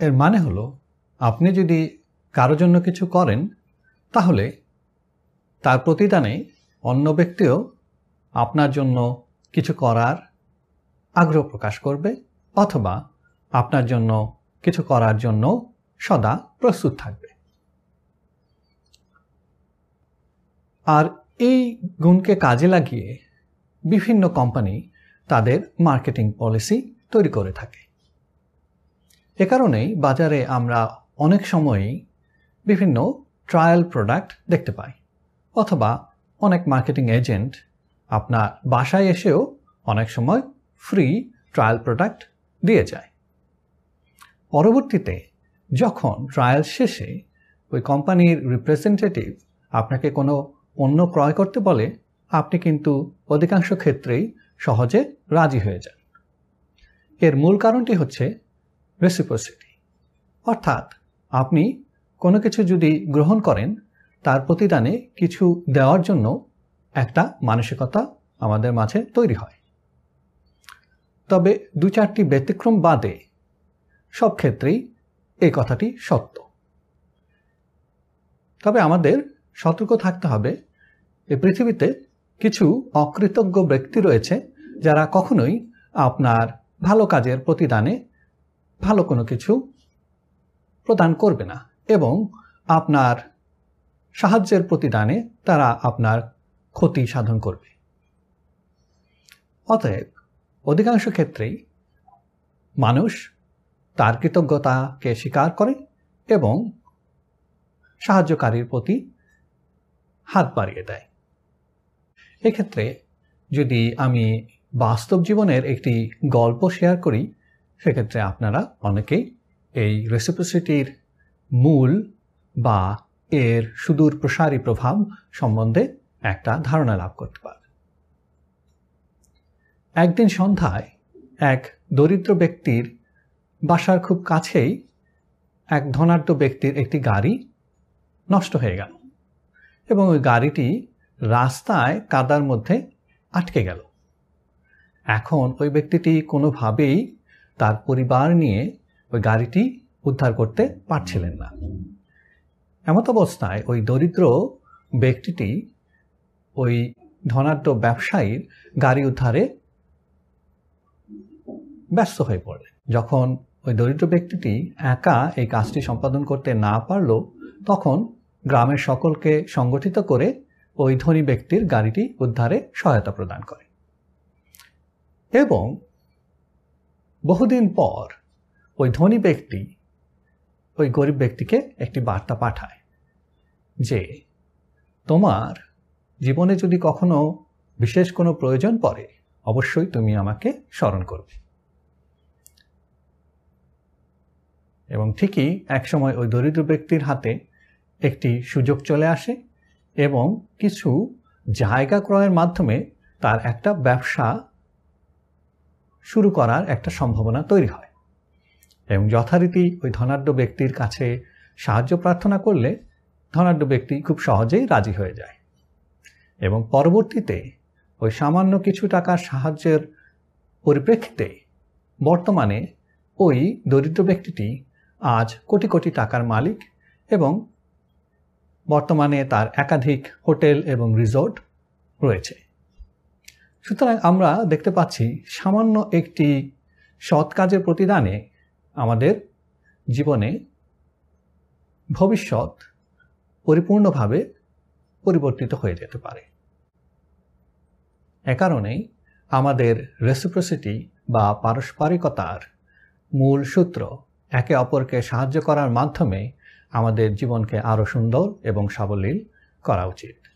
এর মানে হলো, আপনি যদি কারও জন্য কিছু করেন, তাহলে তার প্রতিদানে অন্য ব্যক্তিও আপনার জন্য কিছু করার আগ্রহ প্রকাশ করবে অথবা আপনার জন্য কিছু করার জন্য সদা প্রস্তুত থাকবে। আর এই গুণকে কাজে লাগিয়ে বিভিন্ন কোম্পানি তাদের মার্কেটিং পলিসি তৈরি করে থাকে। এ কারণেই বাজারে আমরা অনেক সময়ই বিভিন্ন ট্রায়াল প্রোডাক্ট দেখতে পাই, অথবা অনেক মার্কেটিং এজেন্ট আপনার বাসায় এসেও অনেক সময় ফ্রি ট্রায়াল প্রোডাক্ট দিয়ে যায়। পরবর্তীতে যখন ট্রায়াল শেষে ওই কোম্পানির রিপ্রেজেন্টেটিভ আপনাকে কোনো পণ্য ক্রয় করতে বলে, আপনি কিন্তু অধিকাংশ ক্ষেত্রেই সহজে রাজি হয়ে যান। এর মূল কারণটি হচ্ছে রেসিপ্রসিটি অর্থাৎ, আপনি কোনো কিছু যদি গ্রহণ করেন, তার প্রতিদানে কিছু দেওয়ার জন্য একটা মানসিকতা আমাদের মাঝে তৈরি হয়। তবে দু চারটি ব্যতিক্রম বাদে, সব ক্ষেত্রেই এই কথাটি সত্য। তবে আমাদের সতর্ক থাকতে হবে এই পৃথিবীতে কিছু অকৃতজ্ঞ ব্যক্তি রয়েছে যারা কখনোই আপনার ভালো কাজের প্রতিদানে ভালো কোনো কিছু প্রদান করবে না এবং আপনার সাহায্যের প্রতিদানে তারা আপনার ক্ষতি সাধন করবে। অতএব অধিকাংশ ক্ষেত্রেই মানুষ তার কৃতজ্ঞতাকে স্বীকার করে এবং সাহায্যকারীর প্রতি হাত বাড়িয়ে দেয়। এক্ষেত্রে যদি আমি বাস্তব জীবনের একটি গল্প শেয়ার করি সেক্ষেত্রে আপনারা অনেকেই এই রেসিপ্রসিটির মূল বা এর সুদূর প্রসারী প্রভাব সম্বন্ধে একটা ধারণা লাভ করতে পারবেন একদিন সন্ধ্যায় এক দরিদ্র ব্যক্তির বাসার খুব কাছেই এক ধনাঢ্য ব্যক্তির একটি গাড়ি নষ্ট হয়ে গেল এবং ওই গাড়িটি রাস্তায় কাদার মধ্যে আটকে গেল। এখন ওই ব্যক্তিটি কোনোভাবেই তার পরিবার নিয়ে ওই গাড়িটি উদ্ধার করতে পারছিলেন না। এমত অবস্থায় ওই দরিদ্র ব্যক্তিটি ওই ধনাঢ্য ব্যবসায়ীর গাড়ি উদ্ধারে ব্যস্ত হয়ে পড়ে। যখন ওই দরিদ্র ব্যক্তিটি একা এই কাজটি সম্পাদন করতে না পারল, তখন গ্রামের সকলকে সংগঠিত করে ওই ধনী ব্যক্তির গাড়িটি উদ্ধারে সহায়তা প্রদান করে। এবং বহুদিন পর ওই ধনী ব্যক্তি, ওই গরিব ব্যক্তিকে একটি বার্তা পাঠায় যে, তোমার জীবনে যদি কখনো বিশেষ কোনো প্রয়োজন পড়ে, অবশ্যই তুমি আমাকে স্মরণ করবে। এবং ঠিকই একসময় ওই দরিদ্র ব্যক্তির হাতে একটি সুযোগ চলে আসে এবং কিছু জায়গা ক্রয়ের মাধ্যমে তার একটা ব্যবসা শুরু করার একটা সম্ভাবনা তৈরি হয়। এবং যথারীতি ওই ধনাঢ্য ব্যক্তির কাছে সাহায্য প্রার্থনা করলে ধনাঢ্য ব্যক্তি খুব সহজেই রাজি হয়ে যায়। এবং পরবর্তীতে ওই সামান্য কিছু টাকার সাহায্যের পরিপ্রেক্ষিতে বর্তমানে ওই দরিদ্র ব্যক্তিটি আজ কোটি কোটি টাকার মালিক এবং বর্তমানে তার একাধিক হোটেল এবং রিসোর্ট রয়েছে। সুতরাং আমরা দেখতে পাচ্ছি সামান্য একটি সৎ কাজের প্রতিদানে আমাদের জীবনে ভবিষ্যৎ পরিপূর্ণভাবে পরিবর্তিত হয়ে যেতে পারে। এ কারণেই আমাদের রেসিপ্রসিটি বা পারস্পরিকতার মূল সূত্র একে অপরকে সাহায্য করার মাধ্যমে আমাদের জীবনকে আরও সুন্দর এবং সাবলীল করা উচিত।